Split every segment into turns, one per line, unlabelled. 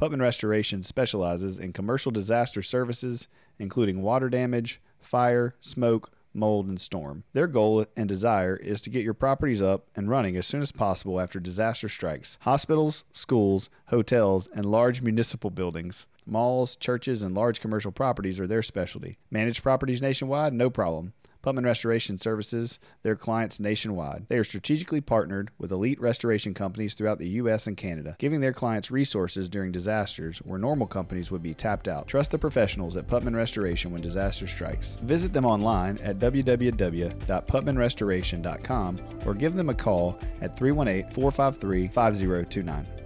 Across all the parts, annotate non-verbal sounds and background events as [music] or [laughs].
Putman Restoration specializes in commercial disaster services, including water damage, fire, smoke, mold, and storm. Their goal and desire is to get your properties up and running as soon as possible after disaster strikes. Hospitals, schools, hotels, and large municipal buildings. Malls, churches, and large commercial properties are their specialty. Managed properties nationwide? No problem. Putman Restoration services their clients nationwide. They are strategically partnered with elite restoration companies throughout the U.S. and Canada, giving their clients resources during disasters where normal companies would be tapped out. Trust the professionals at Putman Restoration when disaster strikes. Visit them online at www.putmanrestoration.com or give them a call at 318 453 5029.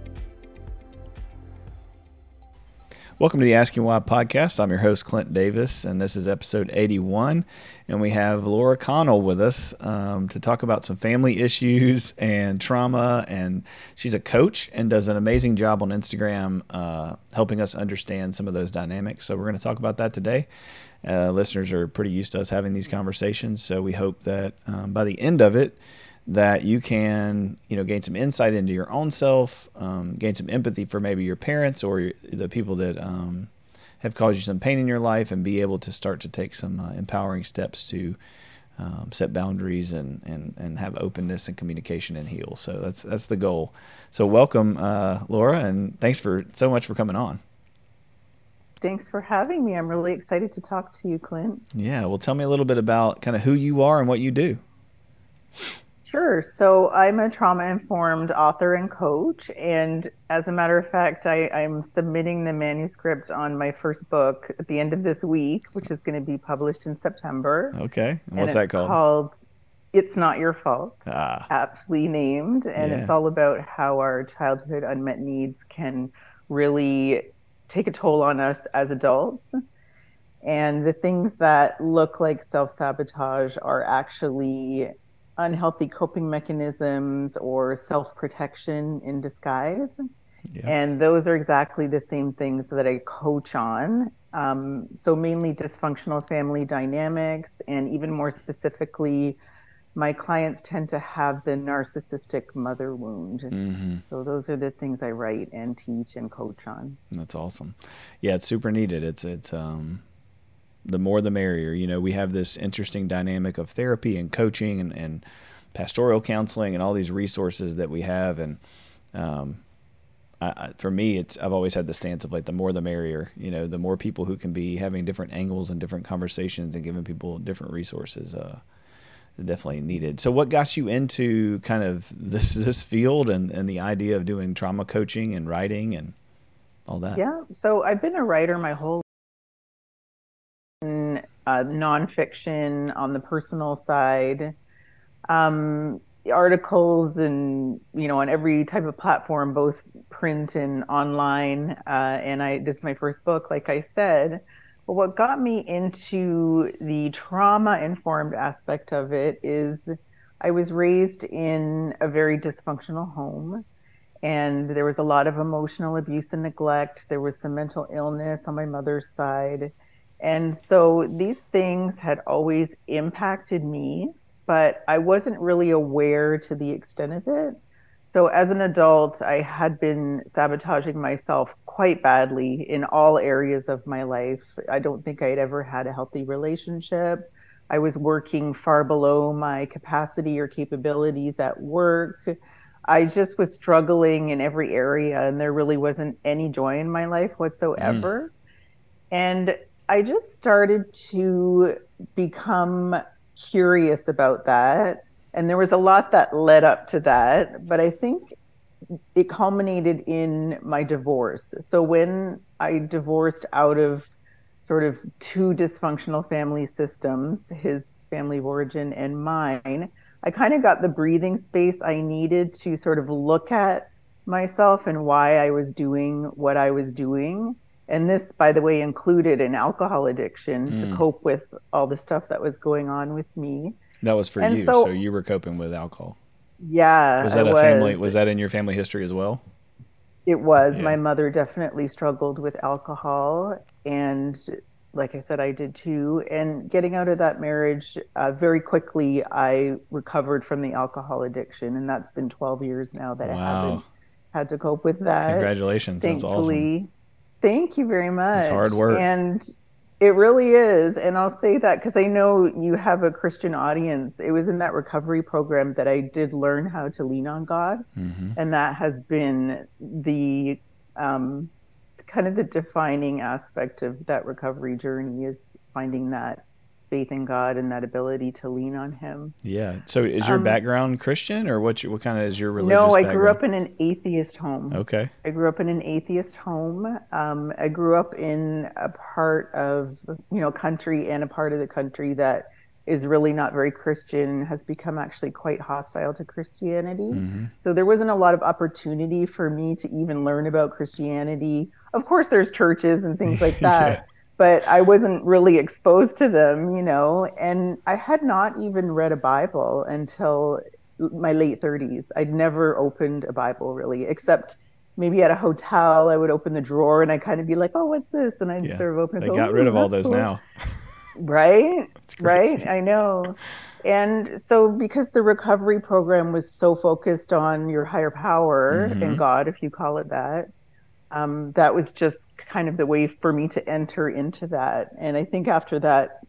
Welcome to the Asking Why podcast. I'm your host, Clint Davis, and this is episode 81. And we have Laura Connell with us um, to talk about some family issues and trauma. And she's a coach and does an amazing job on Instagram uh, helping us understand some of those dynamics. So we're going to talk about that today. Uh, listeners are pretty used to us having these conversations. So we hope that um, by the end of it, that you can you know gain some insight into your own self um, gain some empathy for maybe your parents or the people that um, have caused you some pain in your life and be able to start to take some uh, empowering steps to um, set boundaries and, and, and have openness and communication and heal. So that's that's the goal. So welcome uh, laura and thanks for so much for coming on.
Thanks for having me. I'm really excited to talk to you clint.
Yeah well tell me a little bit about kind of who you are and what you do
Sure. So I'm a trauma informed author and coach. And as a matter of fact, I, am submitting the manuscript on my first book at the end of this week, which is going to be published in September.
Okay. And what's and that called?
called It's Not Your Fault. Ah. Aptly named. And yeah. it's all about how our childhood unmet needs can really take a toll on us as adults. And the things that look like self sabotage are actually unhealthy coping mechanisms or self protection in disguise. Yeah. And those are exactly the same things that I coach on. Um, so, mainly dysfunctional family dynamics, and even more specifically, my clients tend to have the narcissistic mother wound. Mm-hmm. So, those are the things I write and teach and coach on.
That's awesome. Yeah, it's super needed. It's, it's, um, the more the merrier. You know, we have this interesting dynamic of therapy and coaching and, and pastoral counseling and all these resources that we have. And um, I, for me, it's I've always had the stance of like the more the merrier. You know, the more people who can be having different angles and different conversations and giving people different resources. Uh, definitely needed. So, what got you into kind of [laughs] this this field and and the idea of doing trauma coaching and writing and all that?
Yeah, so I've been a writer my whole uh, nonfiction on the personal side, um, articles and you know on every type of platform, both print and online. Uh, and I this is my first book, like I said. But what got me into the trauma informed aspect of it is I was raised in a very dysfunctional home and there was a lot of emotional abuse and neglect. There was some mental illness on my mother's side. And so these things had always impacted me, but I wasn't really aware to the extent of it. So as an adult, I had been sabotaging myself quite badly in all areas of my life. I don't think I'd ever had a healthy relationship. I was working far below my capacity or capabilities at work. I just was struggling in every area, and there really wasn't any joy in my life whatsoever. Mm. And I just started to become curious about that. And there was a lot that led up to that. But I think it culminated in my divorce. So when I divorced out of sort of two dysfunctional family systems, his family of origin and mine, I kind of got the breathing space I needed to sort of look at myself and why I was doing what I was doing. And this, by the way, included an alcohol addiction mm. to cope with all the stuff that was going on with me.
That was for and you. So, so, you were coping with alcohol.
Yeah.
Was that I a
was.
family? Was that in your family history as well?
It was. Yeah. My mother definitely struggled with alcohol, and like I said, I did too. And getting out of that marriage uh, very quickly, I recovered from the alcohol addiction, and that's been 12 years now that wow. I haven't had to cope with that.
Congratulations! Thankfully, awesome.
Thank you very much.
It's hard work,
and it really is. And I'll say that because I know you have a Christian audience. It was in that recovery program that I did learn how to lean on God. Mm-hmm. And that has been the um, kind of the defining aspect of that recovery journey is finding that faith in God and that ability to lean on Him.
Yeah. So, is your um, background Christian, or what? What kind of is your religious?
No,
I
background? grew up in an atheist home.
Okay.
I grew up in an atheist home. Um, I grew up in a part of you know country and a part of the country that is really not very Christian, has become actually quite hostile to Christianity. Mm-hmm. So there wasn't a lot of opportunity for me to even learn about Christianity. Of course, there's churches and things like [laughs] that. But I wasn't really exposed to them, you know, and I had not even read a Bible until my late 30s. I'd never opened a Bible really, except maybe at a hotel, I would open the drawer and I'd kind of be like, oh, what's this? And I'd yeah. sort of open
it. They got rid of all those
cool.
now. [laughs]
right? [laughs] Right? I know. And so, because the recovery program was so focused on your higher power mm-hmm. and God, if you call it that, um, that was just kind of the way for me to enter into that. And I think after that,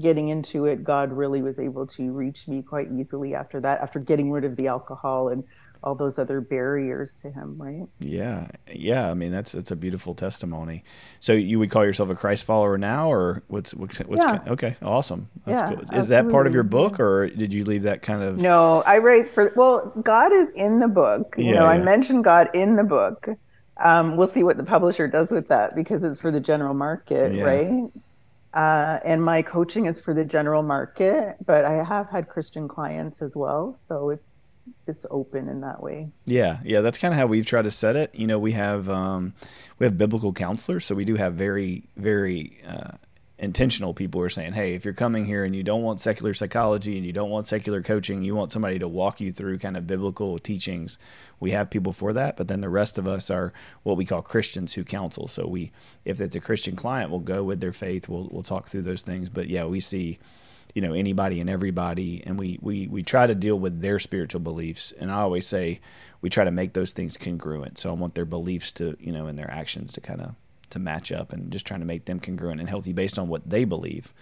getting into it, God really was able to reach me quite easily after that, after getting rid of the alcohol and all those other barriers to him, right?
Yeah, yeah. I mean, that's that's a beautiful testimony. So you would call yourself a Christ follower now, or what's what's, what's
yeah.
okay, awesome.
That's yeah,
cool. Is absolutely. that part of your book, or did you leave that kind of?
No, I write for. Well, God is in the book. You yeah, know, yeah. I mentioned God in the book. Um, we'll see what the publisher does with that because it's for the general market, yeah. right? Uh, and my coaching is for the general market, but I have had Christian clients as well, so it's it's open in that way.
Yeah, yeah, that's kind of how we've tried to set it. You know, we have um, we have biblical counselors, so we do have very very uh, intentional people are saying, hey, if you're coming here and you don't want secular psychology and you don't want secular coaching, you want somebody to walk you through kind of biblical teachings. We have people for that, but then the rest of us are what we call Christians who counsel. So we, if it's a Christian client, we'll go with their faith. We'll we'll talk through those things. But yeah, we see, you know, anybody and everybody, and we we we try to deal with their spiritual beliefs. And I always say we try to make those things congruent. So I want their beliefs to, you know, and their actions to kind of to match up and just trying to make them congruent and healthy based on what they believe.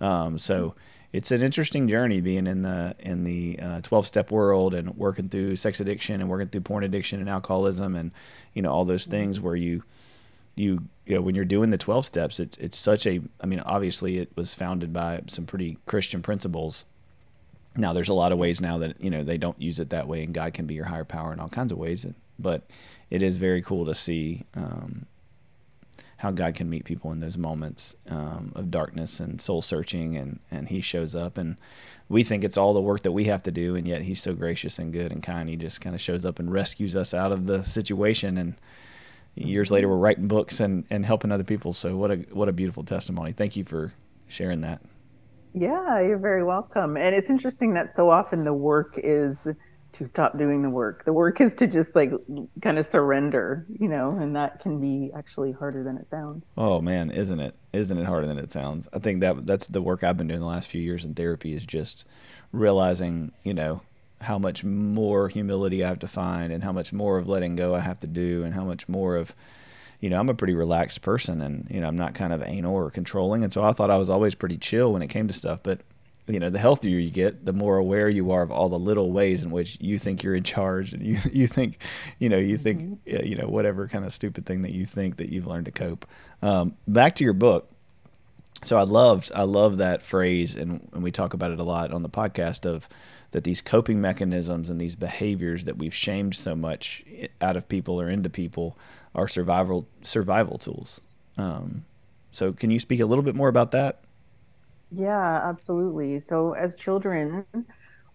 Um, so it's an interesting journey being in the in the uh, 12 step world and working through sex addiction and working through porn addiction and alcoholism and you know all those mm-hmm. things where you you you know when you're doing the 12 steps it's it's such a I mean obviously it was founded by some pretty Christian principles. Now there's a lot of ways now that you know they don't use it that way and God can be your higher power in all kinds of ways but it is very cool to see um, how God can meet people in those moments um, of darkness and soul searching, and and He shows up, and we think it's all the work that we have to do, and yet He's so gracious and good and kind. He just kind of shows up and rescues us out of the situation, and years later we're writing books and and helping other people. So what a what a beautiful testimony. Thank you for sharing that.
Yeah, you're very welcome. And it's interesting that so often the work is to stop doing the work. The work is to just like kind of surrender, you know, and that can be actually harder than it sounds.
Oh man, isn't it? Isn't it harder than it sounds? I think that that's the work I've been doing the last few years in therapy is just realizing, you know, how much more humility I have to find and how much more of letting go I have to do and how much more of you know, I'm a pretty relaxed person and, you know, I'm not kind of anal or controlling. And so I thought I was always pretty chill when it came to stuff. But you know the healthier you get the more aware you are of all the little ways in which you think you're in charge and [laughs] you you think you know you think mm-hmm. you know whatever kind of stupid thing that you think that you've learned to cope um, back to your book so I loved I love that phrase, and, and we talk about it a lot on the podcast of that these coping mechanisms and these behaviors that we've shamed so much out of people or into people are survival survival tools. Um, so, can you speak a little bit more about that?
Yeah, absolutely. So, as children,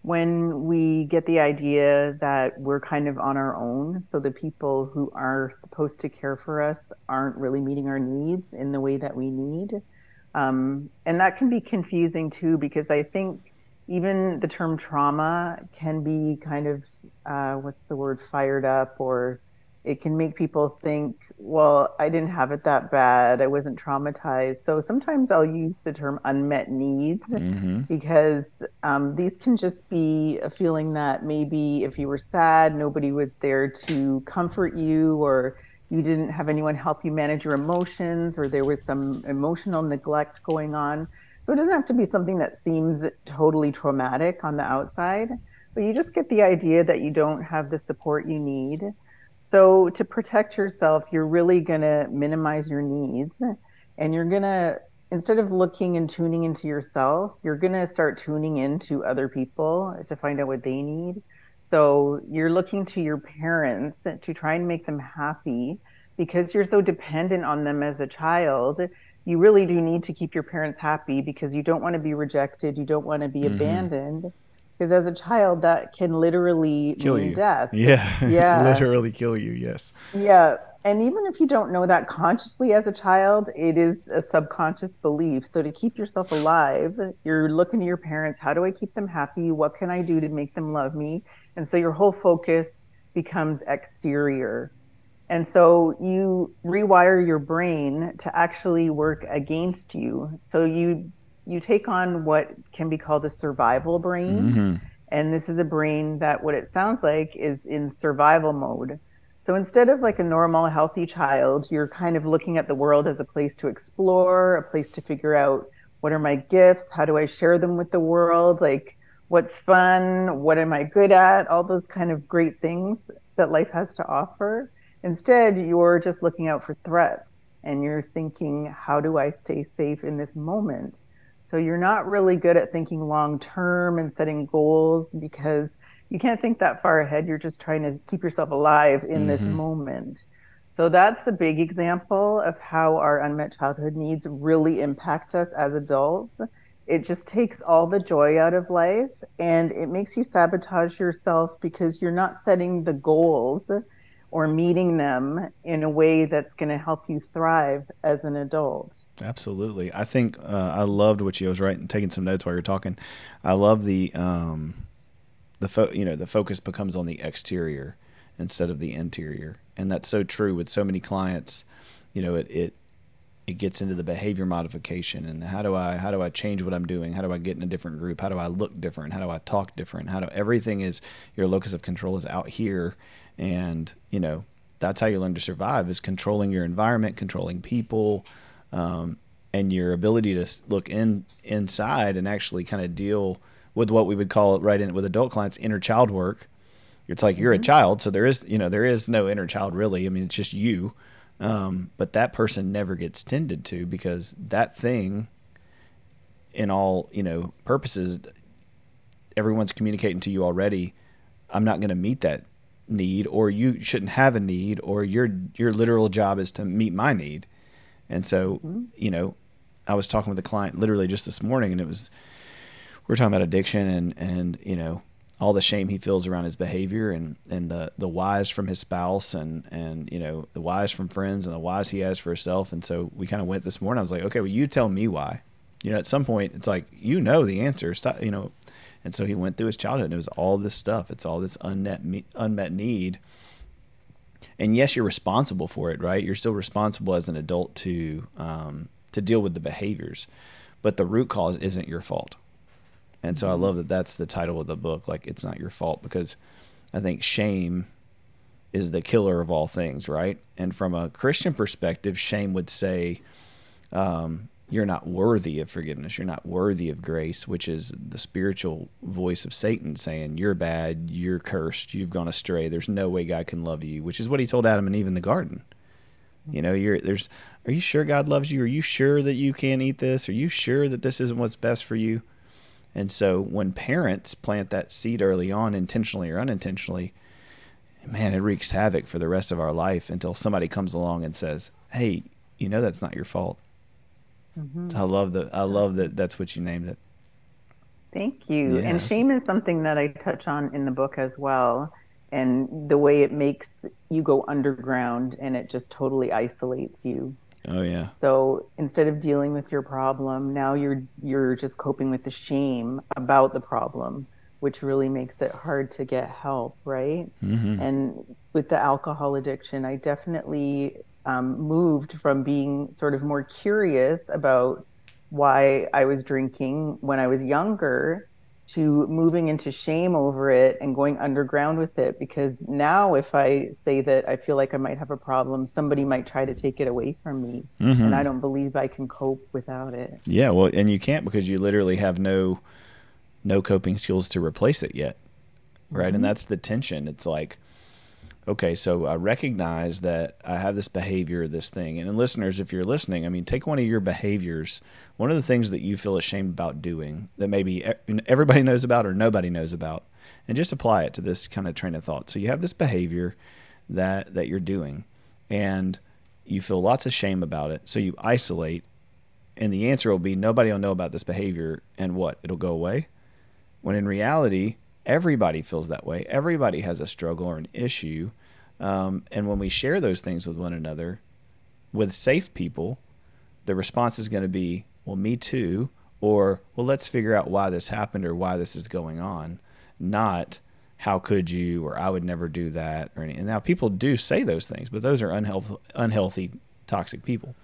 when we get the idea that we're kind of on our own, so the people who are supposed to care for us aren't really meeting our needs in the way that we need. Um, and that can be confusing too, because I think even the term trauma can be kind of, uh, what's the word, fired up or it can make people think, well, I didn't have it that bad. I wasn't traumatized. So sometimes I'll use the term unmet needs mm-hmm. because um, these can just be a feeling that maybe if you were sad, nobody was there to comfort you, or you didn't have anyone help you manage your emotions, or there was some emotional neglect going on. So it doesn't have to be something that seems totally traumatic on the outside, but you just get the idea that you don't have the support you need so to protect yourself, you're really going to minimize your needs and you're going to instead of looking and tuning into yourself, you're going to start tuning into other people to find out what they need. So you're looking to your parents to try and make them happy because you're so dependent on them as a child. You really do need to keep your parents happy because you don't want to be rejected, you don't want to be mm-hmm. abandoned because as a child that can literally
kill
mean
you.
death. [laughs]
Yeah. [laughs] Yeah. [laughs] Literally kill you yes.
Yeah. And even if you don't know that consciously as a child it is a subconscious belief. So to keep yourself alive you're looking to your parents how do i keep them happy? What can i do to make them love me? And so your whole focus becomes exterior. And so you rewire your brain to actually work against you. So you you take on what can be called a survival brain. Mm-hmm. And this is a brain that what it sounds like is in survival mode. So instead of like a normal, healthy child, you're kind of looking at the world as a place to explore, a place to figure out what are my gifts? How do I share them with the world? Like, what's fun? What am I good at? All those kind of great things that life has to offer. Instead, you're just looking out for threats and you're thinking, how do I stay safe in this moment? So you're not really good at thinking long term and setting goals because you can't think that far ahead. You're just trying to keep yourself alive in mm-hmm. this moment. So that's a big example of how our unmet childhood needs really impact us as adults. It just takes all the joy out of life and it makes you sabotage yourself because you're not setting the goals or meeting them in a way that's going to help you thrive as an adult.
Absolutely. I think uh, I loved what you was writing, taking some notes while you're talking. I love the, um, the fo- you know, the focus becomes on the exterior instead of the interior. And that's so true with so many clients, you know, it, it, it gets into the behavior modification and how do I how do I change what I'm doing? How do I get in a different group? How do I look different? How do I talk different? How do everything is your locus of control is out here and you know that's how you learn to survive is controlling your environment controlling people um, and your ability to look in inside and actually kind of deal with what we would call it right in with adult clients inner child work. It's like you're mm-hmm. a child so there is you know there is no inner child really. I mean it's just you. Um, but that person never gets tended to because that thing in all you know purposes everyone's communicating to you already i'm not going to meet that need or you shouldn't have a need or your your literal job is to meet my need. And so mm-hmm. you know i was talking with a client literally just this morning and it was we are talking about addiction and and you know all the shame he feels around his behavior and and the the whys from his spouse and and you know the whys from friends and the whys he has for himself. And so we kind of went this morning. I was like okay well you tell me why. You know at some point it's like you know the answer. Stop you know and so he went through his childhood and it was all this stuff. It's all this unmet, unmet need. And yes, you're responsible for it, right? You're still responsible as an adult to, um, to deal with the behaviors, but the root cause isn't your fault. And so I love that that's the title of the book. Like, it's not your fault because I think shame is the killer of all things, right? And from a Christian perspective, shame would say, um, you're not worthy of forgiveness. You're not worthy of grace, which is the spiritual voice of Satan saying, You're bad, you're cursed, you've gone astray. There's no way God can love you, which is what he told Adam and Eve in the garden. You know, you're there's are you sure God loves you? Are you sure that you can't eat this? Are you sure that this isn't what's best for you? And so when parents plant that seed early on, intentionally or unintentionally, man, it wreaks havoc for the rest of our life until somebody comes along and says, "Hey, you know that's not your fault." Mm-hmm. I love that. I love that. That's what you named it.
Thank you. Yes. And shame is something that I touch on in the book as well, and the way it makes you go underground and it just totally isolates you.
Oh yeah.
So instead of dealing with your problem, now you're you're just coping with the shame about the problem, which really makes it hard to get help, right? Mm-hmm. And with the alcohol addiction, I definitely um, moved from being sort of more curious about why I was drinking when I was younger to moving into shame over it and going underground with it. Because now if i say that i feel like i might have a problem somebody might try to take it away from me. Mm-hmm. and i don't believe i can cope without it.
Yeah well and you can't because you literally have no no coping skills to replace it yet. Right? Mm-hmm. and that's the tension. It's like okay, so I recognize that I have this behavior, this thing. And listeners, if you're listening, I mean, take one of your behaviors, one of the things that you feel ashamed about doing that maybe everybody knows about or nobody knows about, and just apply it to this kind of train of thought. So you have this behavior that that you're doing, and you feel lots of shame about it. So you isolate, and the answer will be nobody will know about this behavior, and what? It'll go away. When in reality, Everybody feels that way. Everybody has a struggle or an issue. Um, and when we share those things with one another, with safe people, the response is going to be, well, me too. Or, well, let's figure out why this happened or why this is going on. Not, how could you, or I would never do that, or anything. Now, people do say those things, but those are unhealthy, unhealthy toxic people.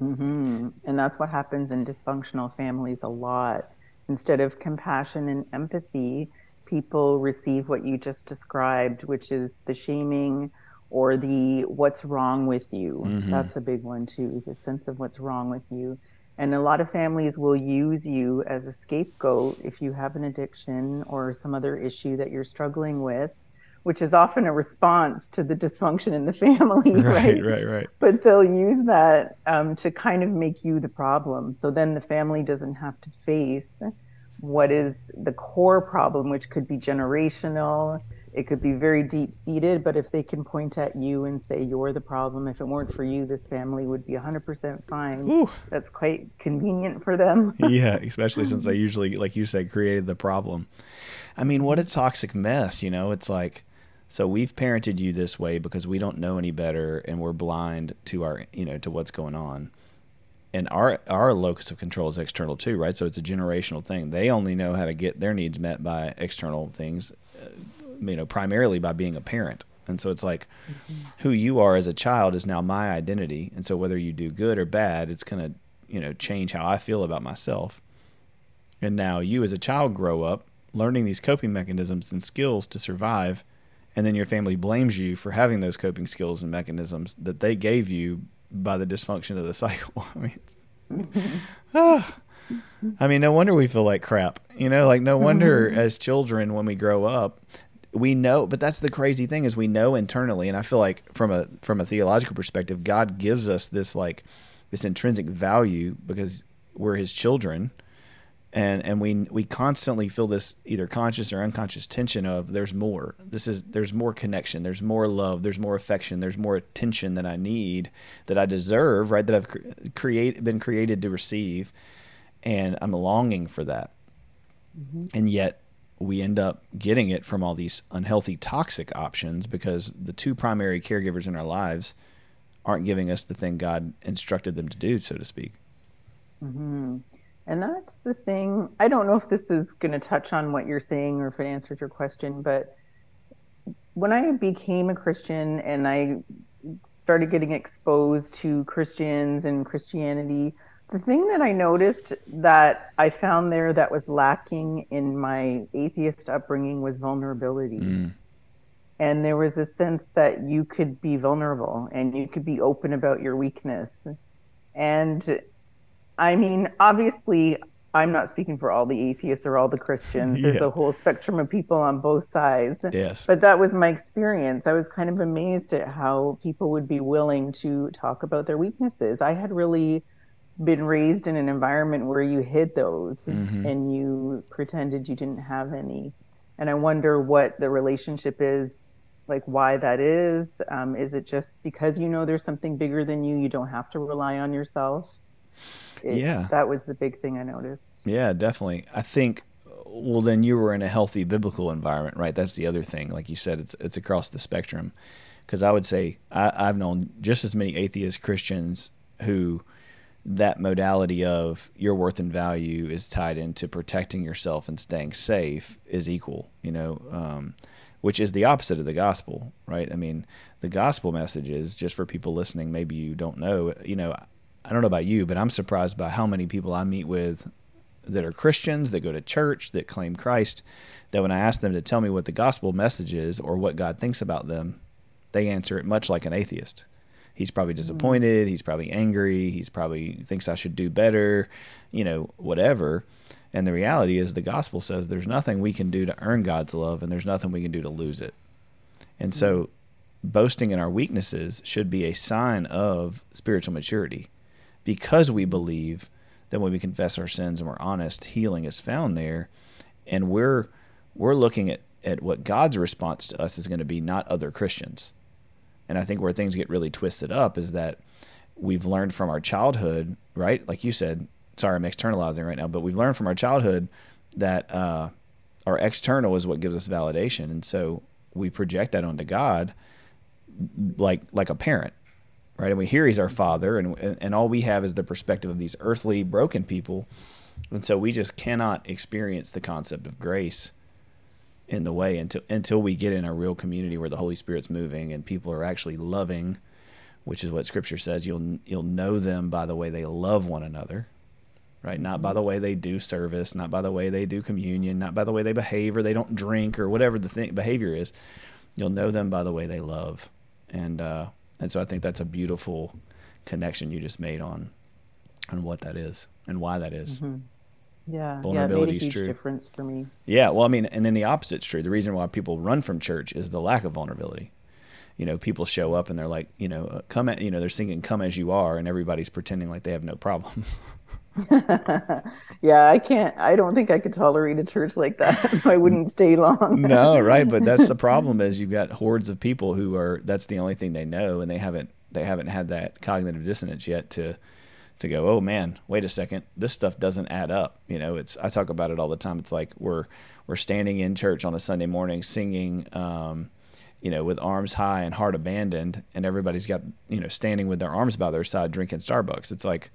Mm-hmm. And that's what happens in dysfunctional families a lot. Instead of compassion and empathy, people receive what you just described, which is the shaming or the what's wrong with you. Mm-hmm. That's a big one too, the sense of what's wrong with you. And a lot of families will use you as a scapegoat if you have an addiction or some other issue that you're struggling with, which is often a response to the dysfunction in the [laughs] family.
Right, right, right. right.
But they'll use that um, to kind of make you the problem. So then the family doesn't have to face what is the core problem, which could be generational. It could be very deep seated, but if they can point at you and say, You're the problem, if it weren't for you, this family would be 100% fine. Ooh. That's quite convenient for them. [laughs]
yeah, especially since they usually, like you said, created the problem. I mean, what a toxic mess, you know? It's like, so we've parented you this way because we don't know any better and we're blind to our, you know, to what's going on and our our locus of control is external too, right? So it's a generational thing. They only know how to get their needs met by external things, uh, you know, primarily by being a parent. And so it's like mm-hmm. who you are as a child is now my identity. And so whether you do good or bad, it's going to, you know, change how I feel about myself. And now you as a child grow up learning these coping mechanisms and skills to survive. And then your family blames you for having those coping skills and mechanisms that they gave you by the dysfunction of the [laughs] cycle. I mean, [laughs] ah, I mean, no wonder we feel like crap. You know, like no wonder mm-hmm. as children when we grow up, we know. But that's the crazy thing is we know internally, and I feel like from a from a theological perspective, God gives us this like this intrinsic value because we're His children and and we we constantly feel this either conscious or unconscious tension of there's more. This is there's more connection. There's more love. There's more affection. There's more attention that i need that i deserve right that i've create been created to receive. And i'm longing for that. Mm-hmm. and yet we end up getting it from all these unhealthy toxic options because the two primary caregivers in our lives aren't giving us the thing god instructed them to do so to speak.
Mm-hmm. And that's the thing. I don't know if this is going to touch on what you're saying or if it answered your question, but when I became a Christian and I started getting exposed to Christians and Christianity, the thing that I noticed that I found there that was lacking in my atheist upbringing was vulnerability. Mm. And there was a sense that you could be vulnerable and you could be open about your weakness. And I mean, obviously, I'm not speaking for all the atheists or all the Christians. [laughs] There's
Yeah.
a whole spectrum of people on both sides.
Yes.
But that was my experience. I was kind of amazed at how people would be willing to talk about their weaknesses. I had really been raised in an environment where you hid those
Mhm.
and you pretended you didn't have any. And I wonder what the relationship is, like why that is. Um, is it just because you know there's something bigger than you, you don't have to rely on yourself? It-
Yeah.
That was the big thing I noticed.
Yeah, definitely. I think well then you were in a healthy biblical environment, right? That's the other thing. Like you said, it's it's across the spectrum. Because I would say I, I've known just as many atheist Christians who that modality of your worth and value is tied into protecting yourself and staying safe is equal, you know, um, which is the opposite of the gospel, right? I mean, the gospel message is just for people listening, maybe you don't know, you know, I don't know about you, but I'm surprised by how many people I meet with that are Christians, that go to church, that claim Christ, that when I ask them to tell me what the gospel message is or what God thinks about them, they answer it much like an atheist. He's probably hmm. disappointed, he's probably angry, he's probably thinks I should do better, you know, whatever. And the reality is the gospel says there's nothing we can do to earn God's love and there's nothing we can do to lose it. And hmm. so boasting in our weaknesses should be a sign of spiritual maturity because we believe that when we confess our sins and we're honest, healing is found there, and we're we're looking at at what God's response to us is going to be, not other Christians. And I think where things get really twisted up is that we've learned from our childhood, right? Like you said, sorry, I'm externalizing right now, but we've learned from our childhood that uh, our external is what gives us validation, and so we project that onto God, like like a parent right? And we hear he's our father, and and all we have is the perspective of these earthly broken people, and so we just cannot experience the concept of grace in the way until until we get in a real community where the Holy Spirit's moving and people are actually loving, which is what Scripture says. You'll you'll know them by the way they love one another, right? Not by the way they do service, not by the way they do communion, not by the way they behave or they don't drink or whatever the thing, behavior is. You'll know them by the way they love, and uh, and so I think that's a beautiful connection you just made on on what that is and why that is.
Yeah, yeah, it made
Vulnerability
a huge
true.
difference for me.
Yeah, well, I mean, and then the opposite's true. The reason why people run from church is the lack of vulnerability. You know, people show up and they're like, you know, uh, come at, you know, they're singing "Come as You Are," and everybody's pretending like they have no problems. [laughs] [laughs]
yeah, I can't. I don't think I could tolerate a church like that. [laughs] I wouldn't stay long.
no, right? But that's the [laughs] problem is you've got hordes of people who are that's the only thing they know, and they haven't they haven't had that cognitive dissonance yet to to go, oh man, wait a second, this stuff doesn't add up. You know, it's I talk about it all the time. It's like we're we're standing in church on a Sunday morning singing. Um, you know, with arms high and heart abandoned, and everybody's got, you know, standing with their arms by their side drinking Starbucks. It's like,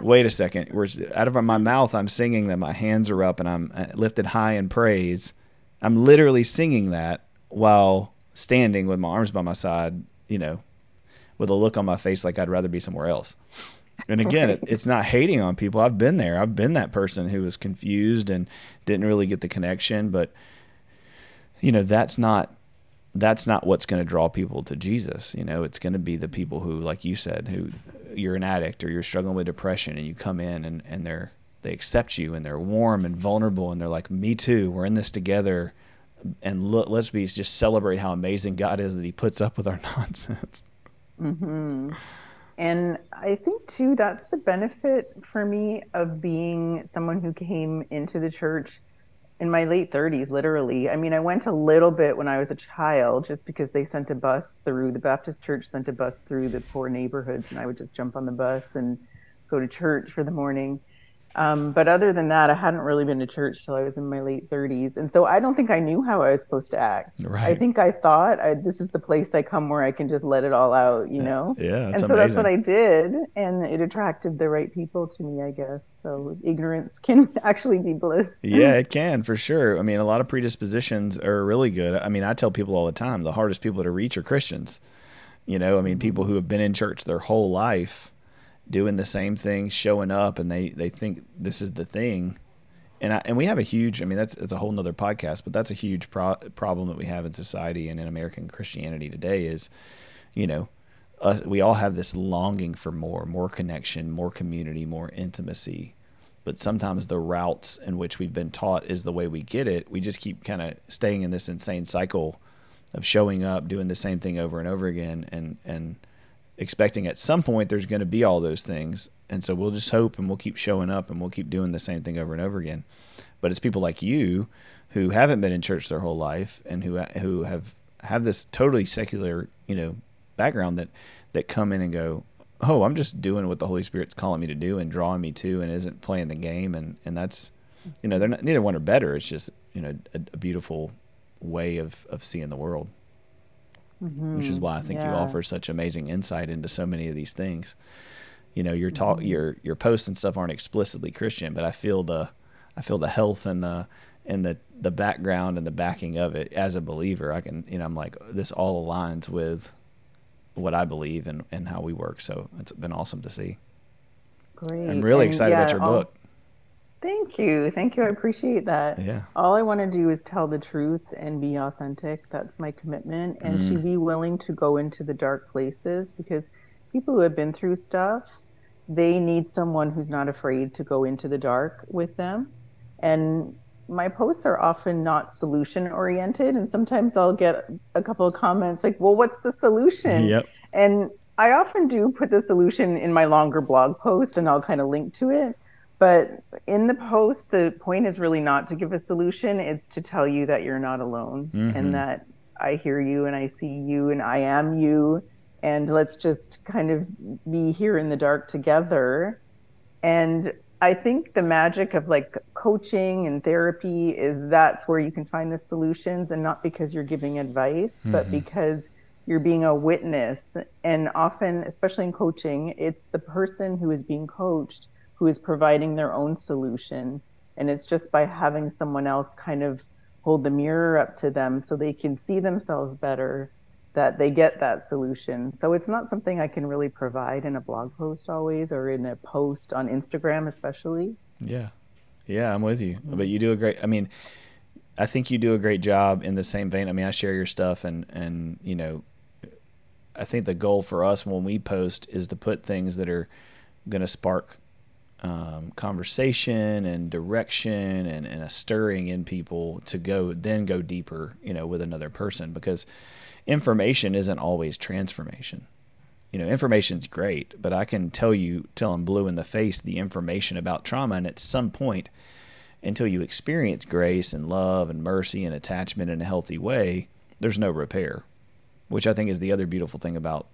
wait a second. We're out of my mouth. I'm singing that my hands are up and I'm uh, lifted high in praise. I'm literally singing that while standing with my arms by my side, you know, with a look on my face like I'd rather be somewhere else. And again, it, it's not hating on people. I've been there. I've been that person who was confused and didn't really get the connection. But you know, that's not that's not what's going to draw people to Jesus. You know, it's going to be the people who, like you said, who you're an addict or you're struggling with depression and you come in and, and they're, they accept you and they're warm and vulnerable and they're like, me too, we're in this together. And look, let's be just celebrate how amazing God is that he puts up with our [laughs] nonsense.
mm-hmm. And I think too that's the benefit for me of being someone who came into the church in my late 30s, literally. I mean, I went a little bit when I was a child just because they sent a bus through, the Baptist church sent a bus through the poor neighborhoods, and I would just jump on the bus and go to church for the morning. Um, but other than that, I hadn't really been to church till I was in my late 30s. And so I don't think I knew how I was supposed to act. I think I thought I, this is the place I come where I can just let it all out, you know?
Yeah,
and so that's what. I did, and it attracted the right people to me, I guess. So ignorance [laughs] can actually be bliss.
Yeah, [laughs] it can for sure. I mean, a lot of predispositions are really good. I mean, I tell people all the time the hardest people to reach are Christians. You know, I mean, people who have been in church their whole life, doing the same thing, showing up, and they they think this is the thing. And I, and we have a huge. I mean, that's it's a whole nother podcast, but that's a huge pro- problem that we have in society and in American Christianity today. Is, you know, us, we all have this longing for more, more connection, more community, more intimacy. but sometimes the routes in which we've been taught is the way we get it. We just keep kind of staying in this insane cycle of showing up, doing the same thing over and over again, and and expecting at some point there's going to be all those things. And so we'll just hope and we'll keep showing up and we'll keep doing the same thing over and over again. But it's people like you who haven't been in church their whole life and who who have have this totally secular, you know, background that that come in and go, "Oh, I'm just doing what the Holy Spirit's calling me to do and drawing me to and isn't playing the game." And and that's you know, they're not, neither one are better. It's just, you know, a, a beautiful way of of seeing the world. Mm-hmm. Which is why I think yeah. you offer such amazing insight into so many of these things. You know, your talk, mm-hmm. your your posts and stuff aren't explicitly Christian, but I feel the I feel the health and the and the the background and the backing of it as a believer. I can you know I'm like this all aligns with what I believe and and how we work. So it's been awesome to see.
Great.
I'm really and excited yeah, about your book.
Thank you. Thank you. I appreciate that.
Yeah.
All I want to do is tell the truth and be authentic. That's my commitment. And mm. to be willing to go into the dark places because people who have been through stuff, they need someone who's not afraid to go into the dark with them. And my posts are often not solution oriented. And sometimes I'll get a couple of comments like, well, what's the solution?
Yep.
And I often do put the solution in my longer blog post and I'll kind of link to it but in the post, the point is really not to give a solution, it's to tell you that you're not alone mm-hmm. and that I hear you and I see you and I am you. And let's just kind of be here in the dark together. And I think the magic of like coaching and therapy is that's where you can find the solutions and not because you're giving advice, mm-hmm. but because you're being a witness. And often, especially in coaching, it's the person who is being coached who is providing their own solution. And it's just by having someone else kind of hold the mirror up to them so they can see themselves better that they get that solution. So it's not something I can really provide in a blog post always or in a post on Instagram, especially.
Yeah. Yeah, I'm with you. But you do a great, I mean, I think you do a great job in the same vein. I mean, I share your stuff and, and, you know, I think the goal for us when we post is to put things that are going to spark um, conversation and direction and, and a stirring in people to go then go deeper you know with another person because information isn't always transformation. You know information's great but i can tell you till i'm blue in the face the information about trauma and at some point until you experience grace and love and mercy and attachment in a healthy way there's no repair which i think is the other beautiful thing about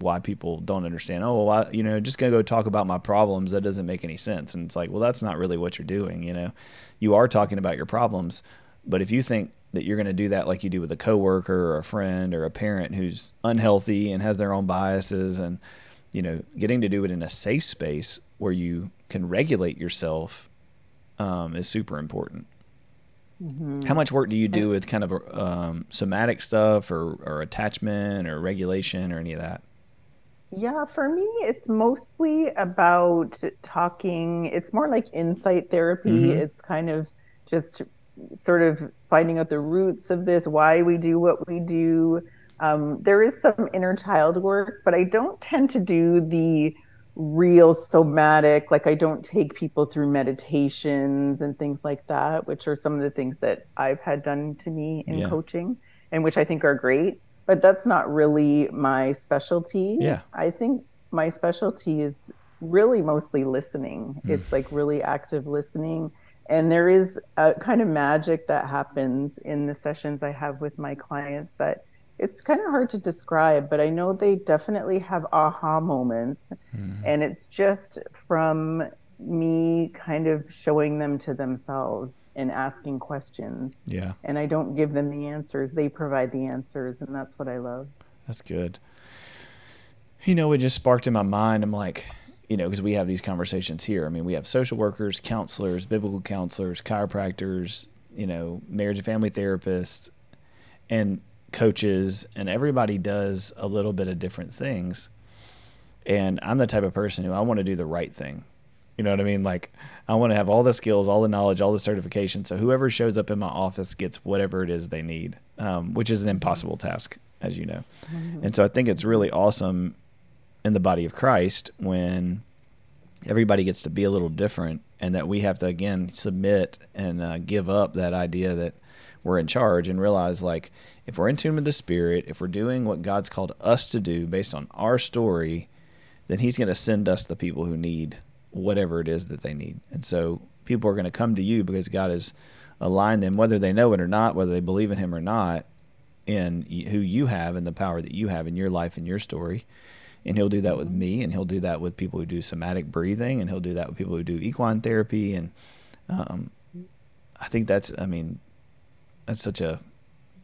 why people don't understand. Oh, well, I, you know, just gonna go talk about my problems. That doesn't make any sense. And it's like, well, that's not really what you're doing. You know, you are talking about your problems, but if you think that you're going to do that like you do with a coworker or a friend or a parent who's unhealthy and has their own biases and you know getting to do it in a safe space where you can regulate yourself um, is super important mm-hmm. how much work do you do with kind of um, somatic stuff or, or attachment or regulation or any of that
yeah, for me, it's mostly about talking. It's more like insight therapy. Mm-hmm. It's kind of just sort of finding out the roots of this, why we do what we do. Um, there is some inner child work, but I don't tend to do the real somatic, like, I don't take people through meditations and things like that, which are some of the things that I've had done to me in yeah. coaching and which I think are great but that's not really my specialty.
Yeah.
I think my specialty is really mostly listening. Mm. It's like really active listening. And there is a kind of magic that happens in the sessions I have with my clients that it's kind of hard to describe, but I know they definitely have aha moments. Mm. And it's just from me kind of showing them to themselves and asking questions.
Yeah.
And I don't give them the answers, they provide the answers. And that's what I love.
That's good. You know, it just sparked in my mind. I'm like, you know, because we have these conversations here. I mean, we have social workers, counselors, biblical counselors, chiropractors, you know, marriage and family therapists, and coaches, and everybody does a little bit of different things. And I'm the type of person who I want to do the right thing. You know what I mean? Like, I want to have all the skills, all the knowledge, all the certification. So whoever shows up in my office gets whatever it is they need, um, which is an impossible task, as you know. Mm-hmm. And so I think it's really awesome in the body of Christ when everybody gets to be a little different and that we have to again submit and uh, give up that idea that we're in charge and realize like if we're in tune with the spirit if we're doing what god's called us to do based on our story then he's going to send us the people who need whatever it is that they need. And so people are going to come to you because god has aligned them whether they know it or not whether they believe in him or not in who you have and the power that you have in your life and your story. And he'll do that with me and he'll do that with people who do somatic breathing and he'll do that with people who do equine therapy. And um, i think that's i mean that's such a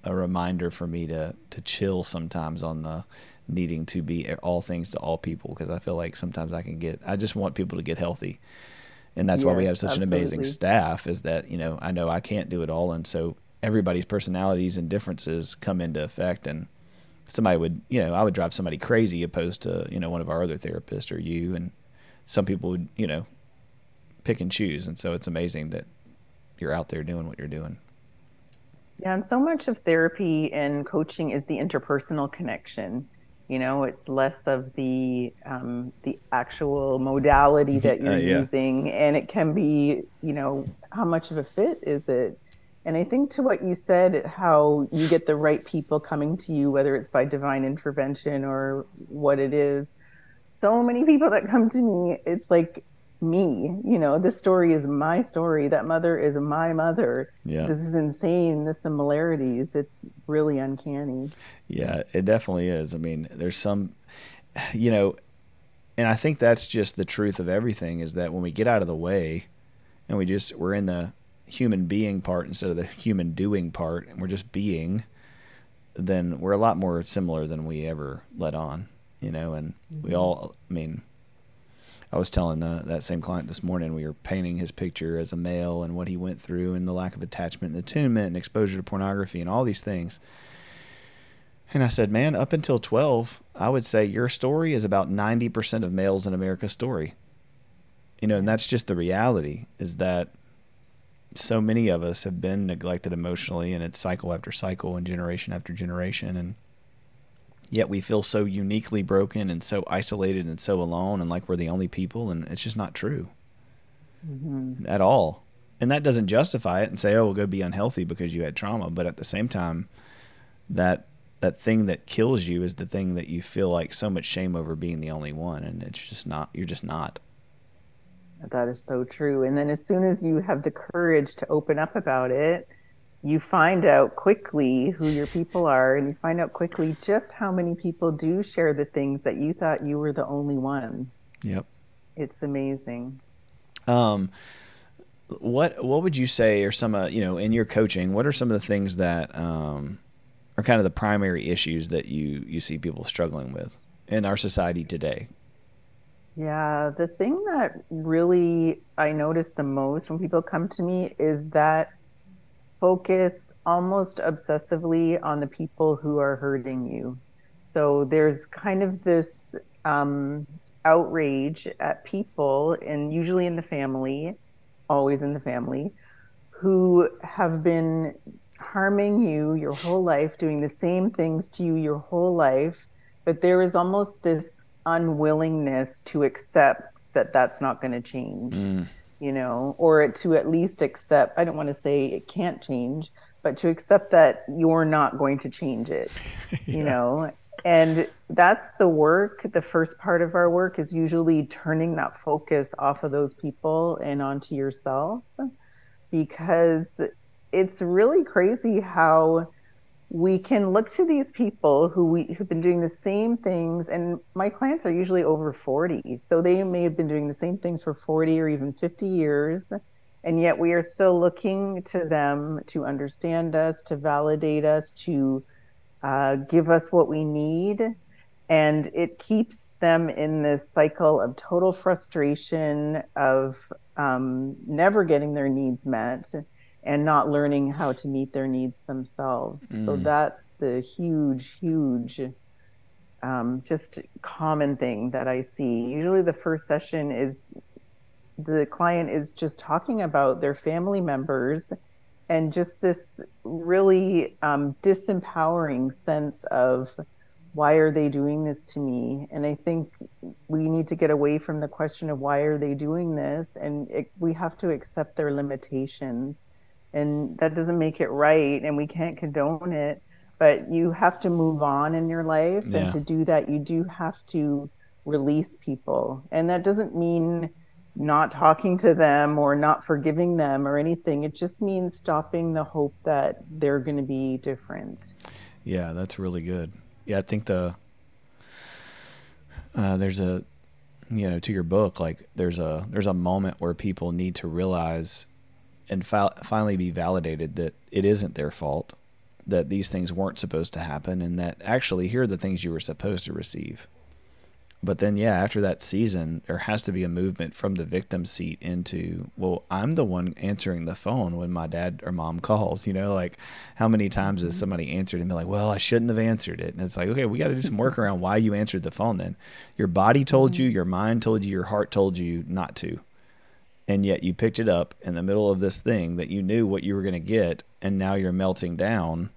a reminder for me to to chill sometimes on the needing to be all things to all people because i feel like sometimes i can get i just want people to get healthy and that's yes, why we have such absolutely. an amazing staff is that you know i know i can't do it all and so everybody's personalities and differences come into effect and somebody would, you know, I would drive somebody crazy opposed to, you know, one of our other therapists or you. And some people would, you know, pick and choose. And so it's amazing that you're out there doing what you're doing.
Yeah. And so much of therapy and coaching is the interpersonal connection. You know, it's less of the um, the actual modality [laughs] that you're uh, yeah. using, and it can be, you know, how much of a fit is it? And I think to what you said, how you get the right people coming to you, whether it's by divine intervention or what it is. So many people that come to me, it's like me, you know, this story is my story. That mother is my mother. Yeah. This is insane, the similarities. It's really uncanny.
Yeah, it definitely is. I mean, there's some, you know, and I think that's just the truth of everything is that when we get out of the way and we just, we're in the, human being part instead of the human doing part, and we're just being, then we're a lot more similar than we ever let on, you know. And mm-hmm. we all, I mean, I was telling the, that same client this morning, we were painting his picture as a male and what he went through, and the lack of attachment and attunement and exposure to pornography and all these things. And I said, man, up until 12, I would say your story is about 90% of males in America's story. You know, and that's just the reality is that so many of us have been neglected emotionally and it's cycle after cycle and generation after generation and yet we feel so uniquely broken and so isolated and so alone and like we're the only people and it's just not true mm-hmm. at all and that doesn't justify it and say oh we'll go be unhealthy because you had trauma but at the same time that that thing that kills you is the thing that you feel like so much shame over being the only one and it's just not you're just not
that is so true. And then as soon as you have the courage to open up about it, you find out quickly who your people are and you find out quickly just how many people do share the things that you thought you were the only one.
Yep.
It's amazing.
Um what what would you say are some uh, you know in your coaching what are some of the things that um are kind of the primary issues that you you see people struggling with in our society today
yeah, the thing that really I notice the most when people come to me is that focus almost obsessively on the people who are hurting you. So there's kind of this um, outrage at people, and usually in the family, always in the family, who have been harming you your whole life, doing the same things to you your whole life. But there is almost this unwillingness to accept that that's not going to change mm. You know or to at least accept i don't want to say it can't change but to accept that you're not going to change it [laughs] yeah. you know and that's the work the first part of our work is usually turning that focus off of those people and onto yourself because it's really crazy how we can look to these people who we who've been doing the same things and my clients are usually over 40 so they may have been doing the same things for 40 or even 50 years and yet we are still looking to them to understand us to validate us to uh, give us what we need. And it keeps them in this cycle of total frustration of um, never getting their needs met and not learning how to meet their needs themselves. Mm. So that's the huge, huge, um, just common thing that I see. Usually, the first session is the client is just talking about their family members and just this really um, disempowering sense of why are they doing this to me? And I think we need to get away from the question of why are they doing this, and it, we have to accept their limitations. And that doesn't make it right, and we can't condone it. But you have to move on in your life, yeah. and to do that, you do have to release people, and that doesn't mean not talking to them or not forgiving them or anything. It just means stopping the hope that they're going to be different.
Yeah, that's really good. Yeah, I think the uh, there's a you know to your book like there's a there's a moment where people need to realize and fi- finally be validated that it isn't their fault that these things weren't supposed to happen and that actually here are the things you were supposed to receive but then yeah after that season there has to be a movement from the victim seat into well i'm the one answering the phone when my dad or mom calls you know like how many times has mm-hmm. somebody answered and been like well i shouldn't have answered it and it's like okay we got to do some work around why you answered the phone then your body told you mm-hmm. your mind told you your heart told you not to and yet you picked it up in the middle of this thing that you knew what you were going to get and now you're melting down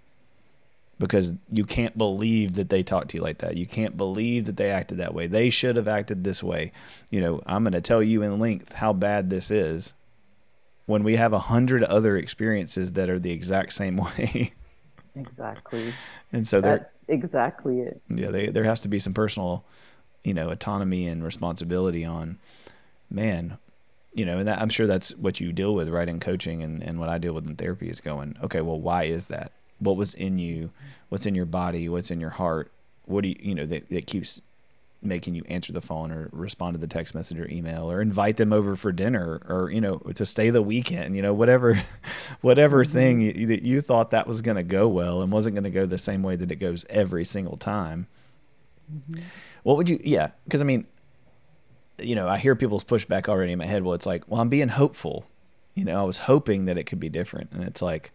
because you can't believe that they talked to you like that. You can't believe that they acted that way. They should have acted this way. You know, I'm going to tell you in length how bad this is when we have a hundred other experiences that are the exact same [laughs] way.
exactly.
And so
that's exactly it.
Yeah, they, there has to be some personal, you know, autonomy and responsibility on, man, you know, and that, I'm sure that's what you deal with, right, in coaching and, and what I deal with in therapy is going, okay, well, why is that? what was in you, what's in your body, what's in your heart. What do you, you know, that, that keeps making you answer the phone or respond to the text message or email or invite them over for dinner or, you know, to stay the weekend, you know, whatever, [laughs] whatever mm-hmm. thing you, that you thought that was going to go well and wasn't going to go the same way that it goes every single time. Mm-hmm. What would you, yeah. Cause I mean, you know, I hear people's pushback already in my head. Well, it's like, well, I'm being hopeful. You know, I was hoping that it could be different. And it's like,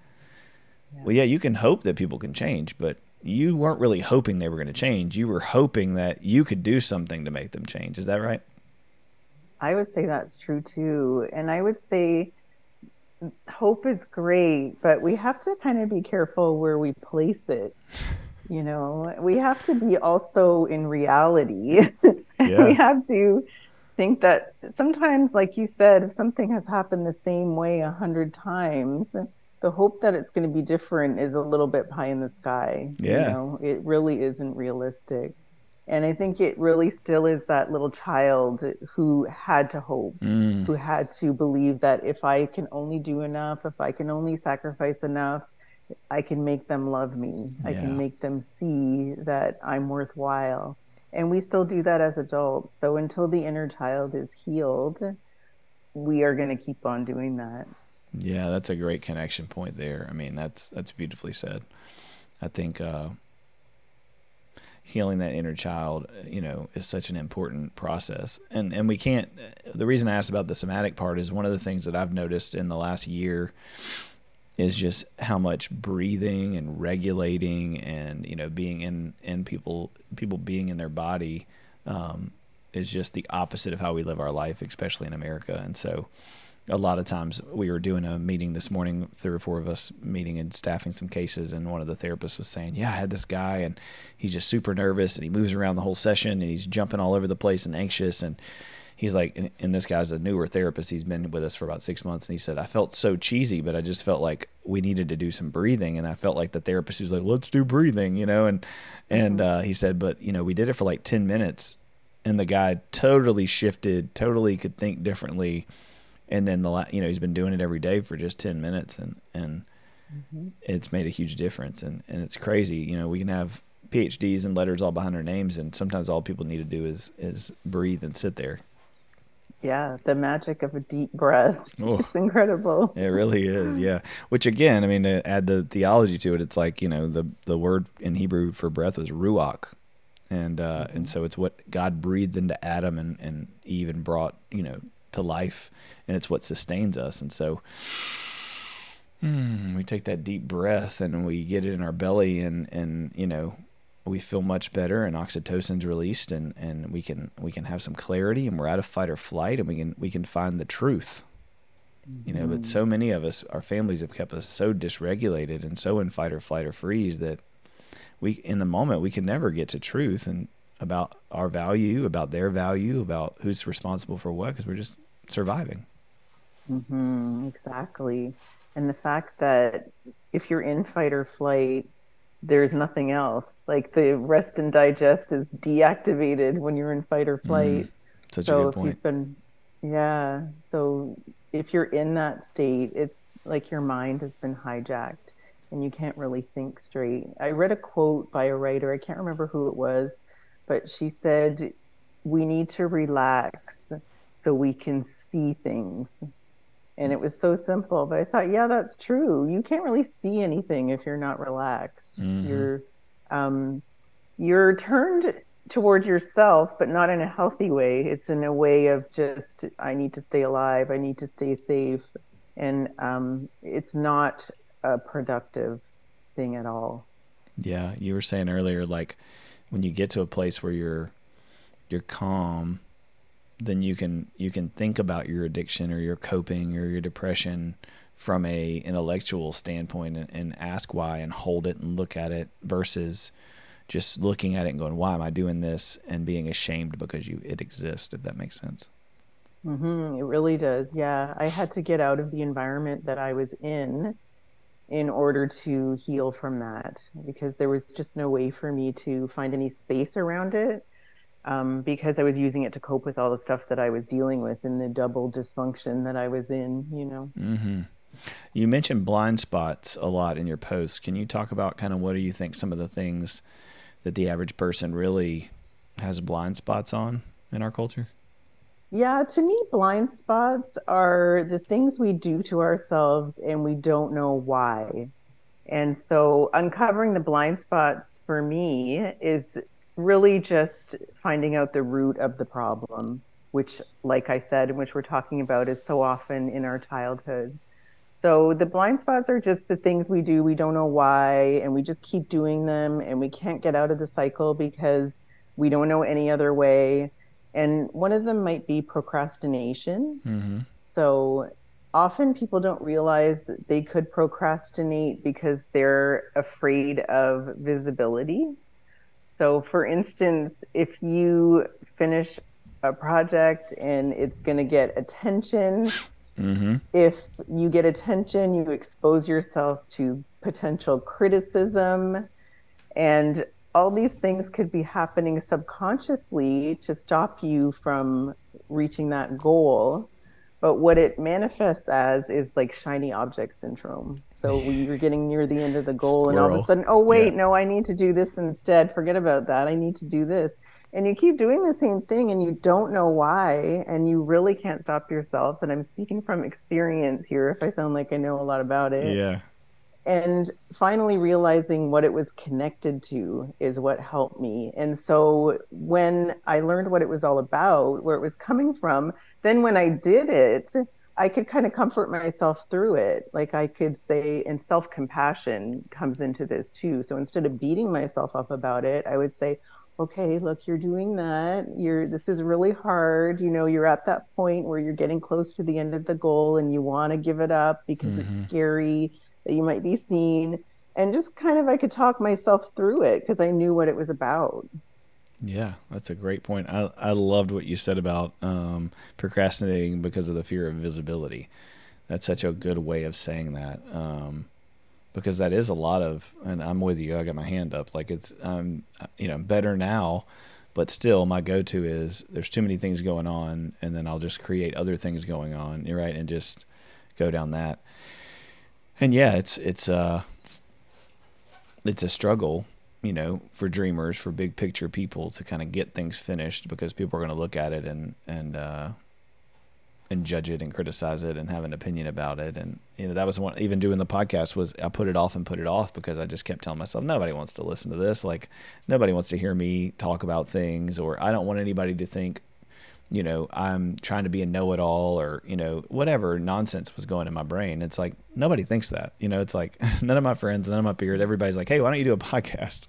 well, yeah, you can hope that people can change, but you weren't really hoping they were going to change. You were hoping that you could do something to make them change. Is that right?
I would say that's true too. And I would say hope is great, but we have to kind of be careful where we place it. You know, we have to be also in reality. [laughs] Yeah. we have to think that sometimes, like you said, if something has happened the same way a hundred times, the hope that it's going to be different is a little bit pie in the sky.
Yeah.
You know, it really isn't realistic. And I think it really still is that little child who had to hope, mm. who had to believe that if I can only do enough, if I can only sacrifice enough, I can make them love me. Yeah. I can make them see that I'm worthwhile. And we still do that as adults. So until the inner child is healed, we are going to keep on doing that.
Yeah, that's a great connection point there. I mean, that's that's beautifully said. I think uh, healing that inner child, you know, is such an important process. And and we can't. The reason I asked about the somatic part is one of the things that I've noticed in the last year is just how much breathing and regulating and you know being in in people people being in their body um, is just the opposite of how we live our life, especially in America. And so a lot of times we were doing a meeting this morning, three or four of us meeting and staffing some cases, and one of the therapists was saying, "Yeah, I had this guy, and he's just super nervous, and he moves around the whole session, and he's jumping all over the place and anxious, and." He's like, and, and this guy's a newer therapist. He's been with us for about six months, and he said, "I felt so cheesy, but I just felt like we needed to do some breathing, and I felt like the therapist was like, let's do breathing, you know." And and mm-hmm. uh, he said, but you know, we did it for like ten minutes, and the guy totally shifted, totally could think differently and then the you know he's been doing it every day for just 10 minutes and and mm-hmm. it's made a huge difference and and it's crazy you know we can have phds and letters all behind our names and sometimes all people need to do is is breathe and sit there
yeah the magic of a deep breath. [laughs] Oh, it's incredible.
It really is yeah. Which again i mean to add the theology to it it's like you know the the word in hebrew for breath was ruach. And uh, mm-hmm. and so it's what God breathed into Adam and, and Eve and brought you know to life, and it's what sustains us. And so mm, we take that deep breath and we get it in our belly, and and you know we feel much better, and oxytocin's released, and and we can we can have some clarity, and we're out of fight or flight, and we can we can find the truth. You know, but so many of us, our families have kept us so dysregulated and so in fight or flight or freeze that we in the moment we can never get to truth and about our value, about their value, about who's responsible for what, because we're just surviving.
Mm-hmm, exactly. And the fact that if you're in fight or flight, there's nothing else. Like the rest and digest is deactivated when you're in fight or mm-hmm. flight. Mm,
such so a good point.
if you spend, yeah. So if you're in that state, it's like your mind has been hijacked and you can't really think straight. I read a quote by a writer, I can't remember who it was, but she said, We need to relax so we can see things. And it was so simple, but I thought, yeah, that's true. You can't really see anything if you're not relaxed. Mm-hmm. You're um, you're turned toward yourself, but not in a healthy way. It's in a way of just, I need to stay alive, I need to stay safe. And um, it's not a productive thing at all.
Yeah, you were saying earlier, like when you get to a place where you're you're calm, then you can you can think about your addiction or your coping or your depression from a intellectual standpoint and, and ask why and hold it and look at it versus just looking at it and going, why am I doing this and being ashamed because you it exists. If that makes sense.
Mm-hmm, it really does. Yeah, I had to get out of the environment that I was in in order to heal from that because there was just no way for me to find any space around it um, because I was using it to cope with all the stuff that I was dealing with in the double dysfunction that I was in, you know.
Mm-hmm. You mentioned blind spots a lot in your posts. Can you talk about kind of what do you think some of the things that the average person really has blind spots on in our culture?
Yeah, to me, blind spots are the things we do to ourselves and we don't know why. And so, uncovering the blind spots for me is really just finding out the root of the problem, which, like I said, and which we're talking about, is so often in our childhood. So, the blind spots are just the things we do, we don't know why, and we just keep doing them, and we can't get out of the cycle because we don't know any other way and one of them might be procrastination. Mm-hmm. So often people don't realize that they could procrastinate because they're afraid of visibility. So, for instance, if you finish a project and it's going to get attention, mm-hmm. if you get attention, you expose yourself to potential criticism. And all these things could be happening subconsciously to stop you from reaching that goal. But what it manifests as is like shiny object syndrome. So you're getting near the end of the goal, Squirrel. and all of a sudden, oh, wait, yeah. no, I need to do this instead. Forget about that. I need to do this. And you keep doing the same thing, and you don't know why, and you really can't stop yourself. And I'm speaking from experience here if I sound like I know a lot about it.
Yeah
and finally realizing what it was connected to is what helped me. And so when i learned what it was all about where it was coming from then when i did it i could kind of comfort myself through it. Like i could say and self-compassion comes into this too. So instead of beating myself up about it i would say okay look you're doing that. You're this is really hard. You know you're at that point where you're getting close to the end of the goal and you want to give it up because mm-hmm. it's scary that you might be seen and just kind of I could talk myself through it because I knew what it was about.
Yeah, that's a great point. I, I loved what you said about um, procrastinating because of the fear of visibility. That's such a good way of saying that. Um, because that is a lot of, and I'm with you. I got my hand up. Like it's, um, you know, better now, but still, my go-to is there's too many things going on, and then I'll just create other things going on. You're right, and just go down that and yeah, it's it's uh it's a struggle, you know, for dreamers, for big picture people to kind of get things finished because people are going to look at it and and uh, and judge it and criticize it and have an opinion about it. And you know, that was one. Even doing the podcast was I put it off and put it off because I just kept telling myself nobody wants to listen to this. Like nobody wants to hear me talk about things, or I don't want anybody to think you know, I'm trying to be a know it all or, you know, whatever nonsense was going in my brain. It's like nobody thinks that. You know, it's like [laughs] none of my friends, none of my peers, everybody's like, Hey, why don't you do a [laughs] podcast?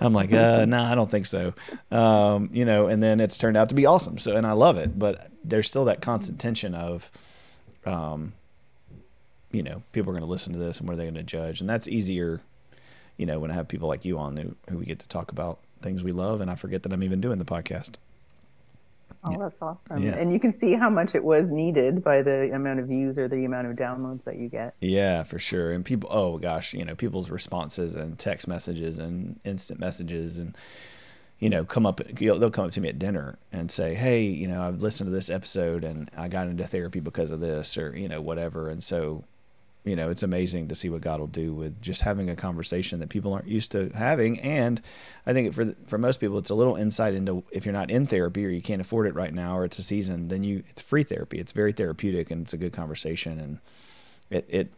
I'm like, uh, no, [laughs] nah, I don't think so. Um, you know, and then it's turned out to be awesome. So, and I love it, but there's still that constant tension of, um, you know, people are going to listen to this and what are they going to judge? And that's easier. you know, when I have people like you on who, who we get to talk about things we love, and I forget that I'm even doing the podcast.
Oh, that's awesome. Yeah. And you can see how much it was needed by the amount of views or the amount of downloads that you get.
Yeah, for sure. And people, oh gosh, you know, people's responses and text messages and instant messages and, you know, come up, they'll come up to me at dinner and say, Hey, you know, I've listened to this episode and I got into therapy because of this or, you know, whatever. And so you know, it's amazing to see what God will do with just having a conversation that people aren't used to having. And I think for for most people, it's a little insight into if you're not in therapy or you can't afford it right now or it's a season, then you it's free therapy. It's very therapeutic and it's a good conversation and it it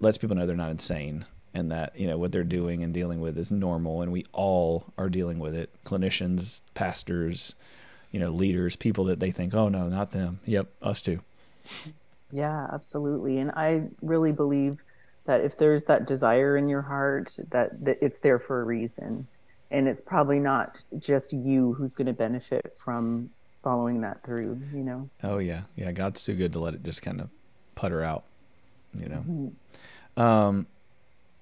lets people know they're not insane and that you know what they're doing and dealing with is normal and we all are dealing with it. Clinicians, pastors, you know, leaders, people that they think, oh no, not them. Yep, us too.
Yeah, absolutely. And I really believe that if there's that desire in your heart, that, that it's there for a reason. And it's probably not just you who's going to benefit from following that through, you know?
Oh, yeah. Yeah. God's too good to let it just kind of putter out, you know? Mm-hmm. Um,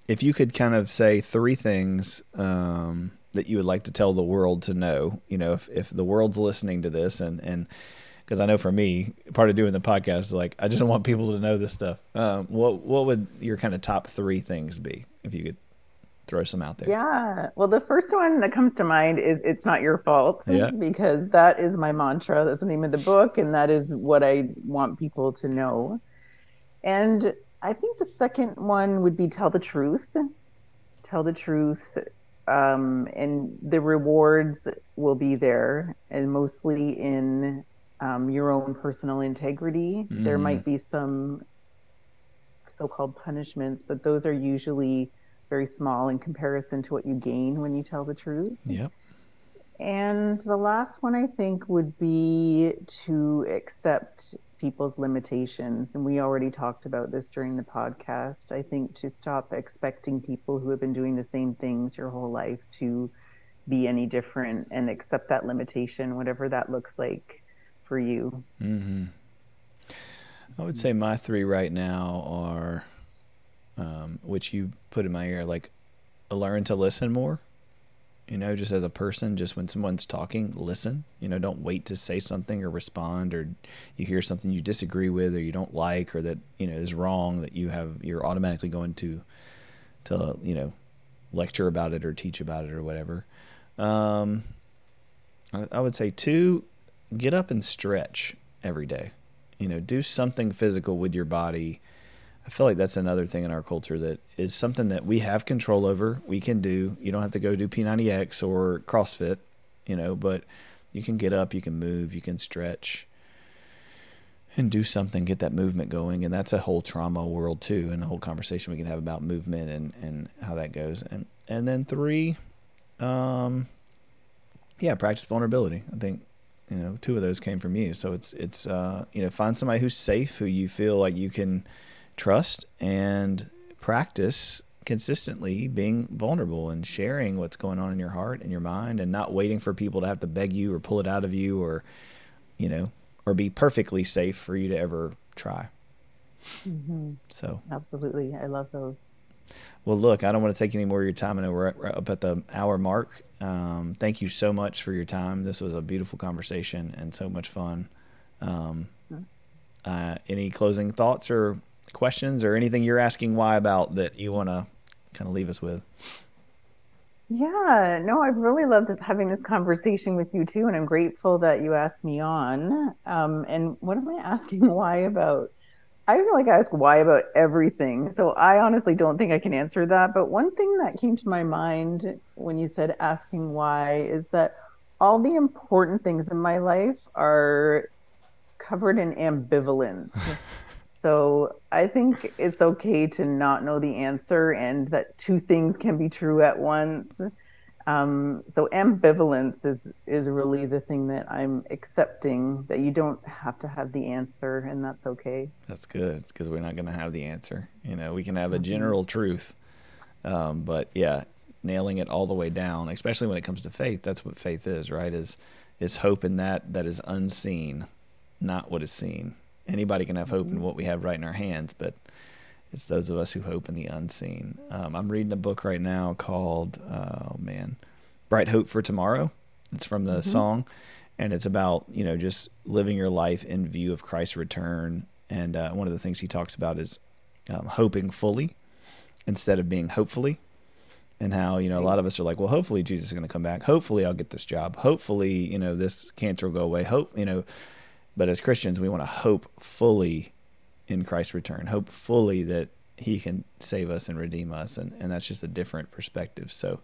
if you could kind of say three things um, that you would like to tell the world to know, you know, if, if the world's listening to this and, and, because I know for me, part of doing the podcast is like I just want people to know this stuff. Um, what what would your kind of top three things be if you could throw some out there?
Yeah. Well, the first one that comes to mind is "It's not your fault,"
yeah.
because that is my mantra. That's the name of the book, and that is what I want people to know. And I think the second one would be "Tell the truth." Tell the truth um, and the rewards will be there and mostly in um, your own personal integrity. Mm. There might be some so called punishments, but those are usually very small in comparison to what you gain when you tell the truth.
Yep.
And the last one I think would be to accept people's limitations. And we already talked about this during the podcast. I think to stop expecting people who have been doing the same things your whole life to be any different and accept that limitation, whatever that looks like for you?
Mm-hmm. I would say my three right now are, um, which you put in my ear, like learn to listen more. You know, just as a person, just when someone's talking, listen. You know, don't wait to say something or respond, or you hear something you disagree with or you don't like, or that you know is wrong. That you have you're automatically going to, to you know, lecture about it or teach about it or whatever. Um, I, I would say two get up and stretch every day. You know, do something physical with your body. I feel like that's another thing in our culture that is something that we have control over. We can do. You don't have to go do P90X or CrossFit, you know, but you can get up, you can move, you can stretch and do something, get that movement going. And that's a whole trauma world too, and a whole conversation we can have about movement and, and how that goes. And and then three, um, yeah, practice vulnerability. I think you know two of those came from you so it's it's uh, you know find somebody who's safe who you feel like you can trust and practice consistently being vulnerable and sharing what's going on in your heart and your mind and not waiting for people to have to beg you or pull it out of you or you know or be perfectly safe for you to ever try
mm-hmm.
so
absolutely i love those
well, look, I don't want to take any more of your time. I know we're up at the hour mark. Um, thank you so much for your time. This was a beautiful conversation and so much fun. Um, uh, any closing thoughts or questions or anything you're asking why about that you want to kind of leave us with?
Yeah, no, I've really loved this, having this conversation with you too, and I'm grateful that you asked me on. Um, and what am I asking [laughs] why about? I feel like I ask why about everything. So I honestly don't think I can answer that. But one thing that came to my mind when you said asking why is that all the important things in my life are covered in ambivalence. [laughs] so I think it's okay to not know the answer and that two things can be true at once. Um, so ambivalence is is really the thing that I'm accepting that you don't have to have the answer, and that's okay.
That's good because we're not going to have the answer. You know, we can have a mm-hmm. general truth, um, but yeah, nailing it all the way down, especially when it comes to faith. That's what faith is, right? Is is hope in that that is unseen, not what is seen. Anybody can have hope in mm-hmm. what we have right in our hands, but it's those of us who hope in the unseen. Um, I'm reading a book right now called, oh man, Bright Hope for Tomorrow. It's from the mm-hmm. song, and it's about you know just living your life in view of Christ's return. And uh, one of the things he talks about is um, hoping fully instead of being hopefully and how you know a lot of us are like well hopefully jesus is going to come back hopefully i'll get this job hopefully you know this cancer will go away hope you know but as christians we want to hope fully in christ's return hope fully that he can save us and redeem us and, and that's just a different perspective. So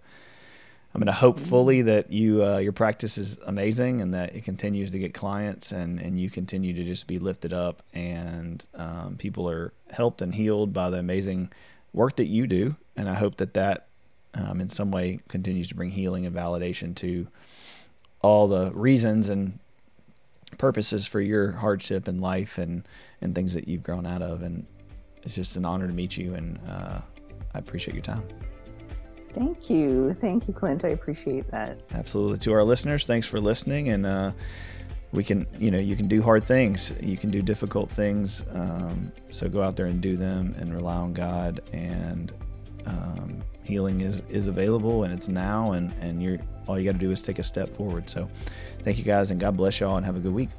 i'm going to hope fully that you uh, your practice is amazing and that it continues to get clients and and you continue to just be lifted up and um, people are helped and healed by the amazing work that you do. And i hope that that um, in some way continues to bring healing and validation to all the reasons and purposes for your hardship in life and and things that you've grown out of. And it's just an honor to meet you and uh, i appreciate your time.
Thank you. Thank you clint. I appreciate that.
Absolutely. To our listeners thanks for listening and uh, we can you know you can do hard things. You can do difficult things um, so go out there and do them and rely on god. And um, healing is is available and it's now and and you're all you got to do is take a step forward. So thank you guys and god bless y'all and have a good week